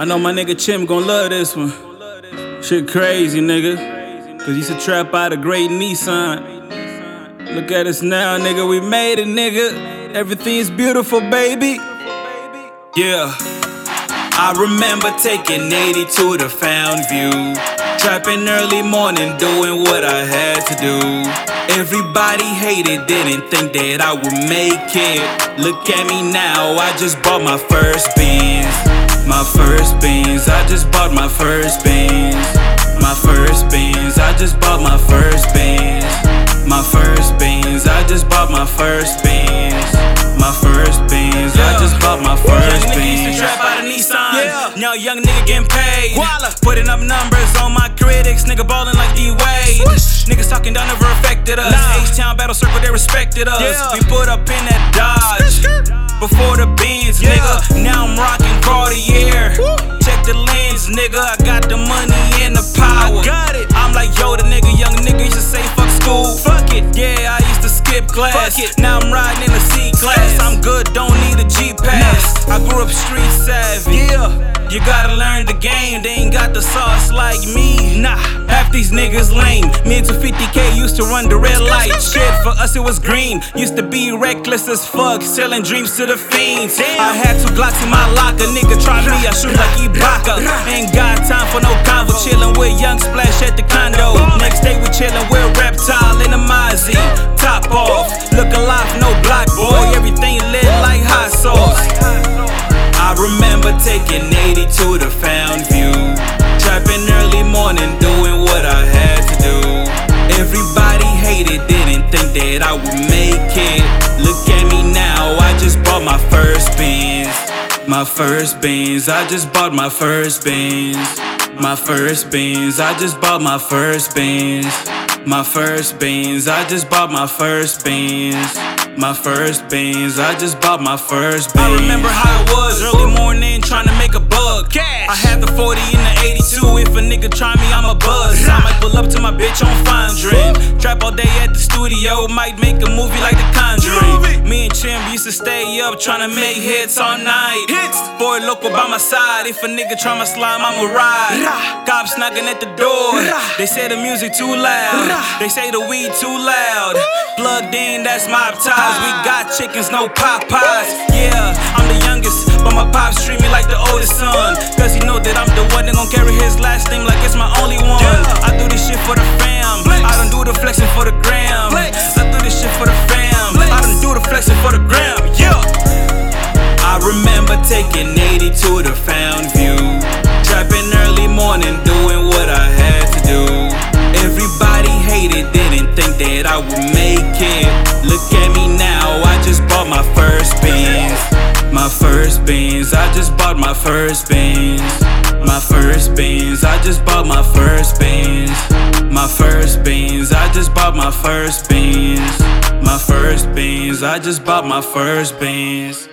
I know my nigga Chim gon' love this one. Shit crazy, nigga. Cause used to trap out a great Nissan. Look at us now, nigga. We made it, nigga. Everything's beautiful, baby. Yeah. I remember taking 80 to the Found View. Trapping early morning, doing what I had to do. Everybody hated, didn't think that I would make it. Look at me now, I just bought my first Benz. My first Benz, I just bought my first Benz. My first Benz, I just bought my first Benz. My first Benz, I just bought my first Benz. My first Benz, I just bought my first Young nigga used to Benz. trap out of Nissan. Yeah. Now young nigga getting paid. Walla. Putting up numbers on my critics. Nigga ballin' like D Wade. Niggas talking down never affected us. Nah. H Town battle circle, they respected us. Yeah. We put up in that Dodge. Before the Benz, Yeah. nigga. Now I'm rocking Cartier. Check the lens, nigga. I got the money and the power. I got it. I'm like yo, the nigga. Young nigga used to say fuck school. Fuck it. Yeah, I used to skip class. Fuck it. Now I'm riding in the a C class. I grew up street savvy. Yeah. You gotta learn the game, they ain't got the sauce like me. Nah, half these niggas lame. Me and 250k used to run the red light. Shit, for us it was green. Used to be reckless as fuck, selling dreams to the fiends. I had two Glocks in my locker, nigga try me, I shoot like Ibaka. Ain't got time for no convo, chillin' with Young Splash at the taking 80 to the Found View. Trapping early morning, doing what I had to do. Everybody hated, didn't think that I would make it. Look at me now, I just bought my first Benz. My first Benz, I just bought my first Benz. My first Benz, I just bought my first Benz. My first Benz, I just bought my first Benz. My first Benz, I just bought my first Benz. I remember how it was early I had the 40 in up to my bitch on fine Fondren. Trap all day at the studio, might make a movie like The Conjuring. Me and Chim used to stay up trying to make hits all night. Hits. Boy, local by my side. If a nigga try my slime, I'ma ride. Cops knocking at the door. They say the music too loud. They say the weed too loud. Plugged in, that's my ties. We got chickens, no Popeyes. Yeah, I'm the youngest, but my pops treat me like the oldest son. Cause he know that I'm the one that gon' carry his last name I make it. Look at me now, I just bought my first Benz. My first Benz, I just bought my first Benz. My first Benz, I just bought my first Benz. My first Benz, I just bought my first Benz. My first Benz, I just bought my first Benz.